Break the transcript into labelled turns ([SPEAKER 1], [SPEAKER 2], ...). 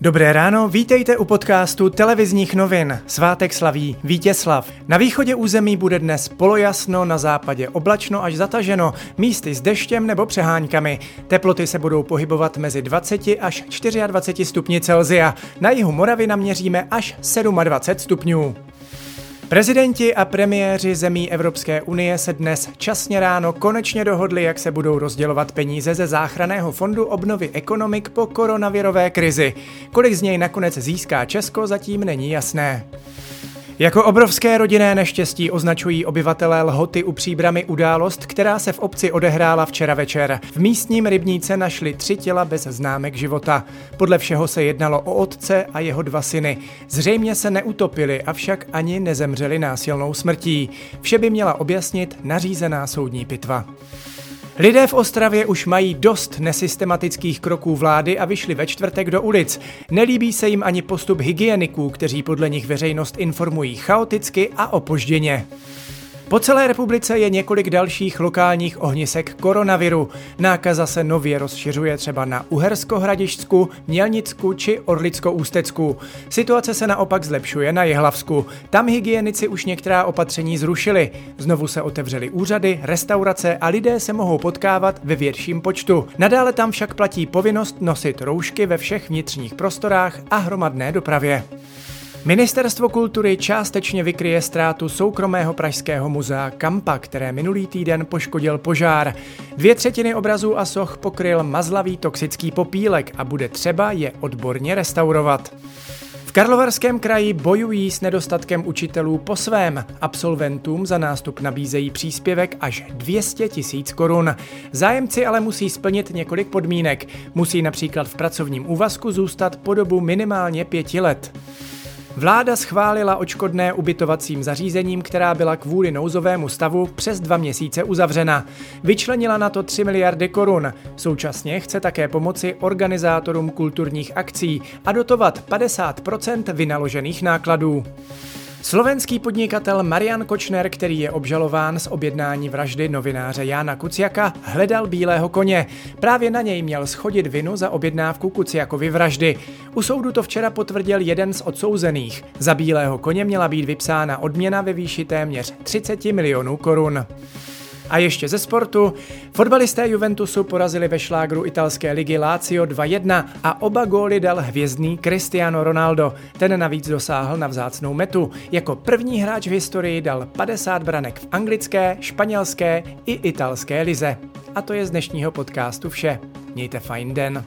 [SPEAKER 1] Dobré ráno, vítejte u podcastu televizních novin. Svátek slaví Vítězslav. Na východě území bude dnes polojasno, na západě oblačno až zataženo, místy s deštěm nebo přeháňkami. Teploty se budou pohybovat mezi 20 až 24 stupni Celzia. Na jihu Moravy naměříme až 27 stupňů. Prezidenti a premiéři zemí Evropské unie se dnes časně ráno konečně dohodli, jak se budou rozdělovat peníze ze záchraného fondu obnovy ekonomik po koronavirové krizi. Kolik z něj nakonec získá Česko, zatím není jasné. Jako obrovské rodinné neštěstí označují obyvatelé Lhoty u příbramy událost, která se v obci odehrála včera večer. V místním rybníce našli tři těla bez známek života. Podle všeho se jednalo o otce a jeho dva syny. Zřejmě se neutopili, avšak ani nezemřeli násilnou smrtí. Vše by měla objasnit nařízená soudní pitva. Lidé v Ostravě už mají dost nesystematických kroků vlády a vyšli ve čtvrtek do ulic. Nelíbí se jim ani postup hygieniků, kteří podle nich veřejnost informují chaoticky a opožděně. Po celé republice je několik dalších lokálních ohnisek koronaviru. Nákaza se nově rozšiřuje třeba na Uhersko-Hradišťsku, Mělnicku či Orlicko-Ústecku. Situace se naopak zlepšuje na Jihlavsku. Tam hygienici už některá opatření zrušili. Znovu se otevřely úřady, restaurace a lidé se mohou potkávat ve větším počtu. Nadále tam však platí povinnost nosit roušky ve všech vnitřních prostorách a hromadné dopravě. Ministerstvo kultury částečně vykryje ztrátu soukromého pražského muzea Kampa, které minulý týden poškodil požár. Dvě třetiny obrazů a soch pokryl mazlavý toxický popílek a bude třeba je odborně restaurovat. V Karlovarském kraji bojují s nedostatkem učitelů po svém. Absolventům za nástup nabízejí příspěvek až 200 tisíc korun. Zájemci ale musí splnit několik podmínek. Musí například v pracovním úvazku zůstat po dobu minimálně pěti let. Vláda schválila očkodné ubytovacím zařízením, která byla kvůli nouzovému stavu přes dva měsíce uzavřena. Vyčlenila na to 3 miliardy korun. Současně chce také pomoci organizátorům kulturních akcí a dotovat 50% vynaložených nákladů. Slovenský podnikatel Marian Kočner, který je obžalován z objednání vraždy novináře Jána Kuciaka, hledal bílého koně. Právě na něj měl schodit vinu za objednávku Kuciakovy vraždy. U soudu to včera potvrdil jeden z odsouzených. Za bílého koně měla být vypsána odměna ve výši téměř 30 milionů korun. A ještě ze sportu. Fotbalisté Juventusu porazili ve šlágru italské ligy Lazio 2-1 a oba góly dal hvězdný Cristiano Ronaldo. Ten navíc dosáhl na vzácnou metu. Jako první hráč v historii dal 50 branek v anglické, španělské i italské lize. A to je z dnešního podcastu vše. Mějte fajn den.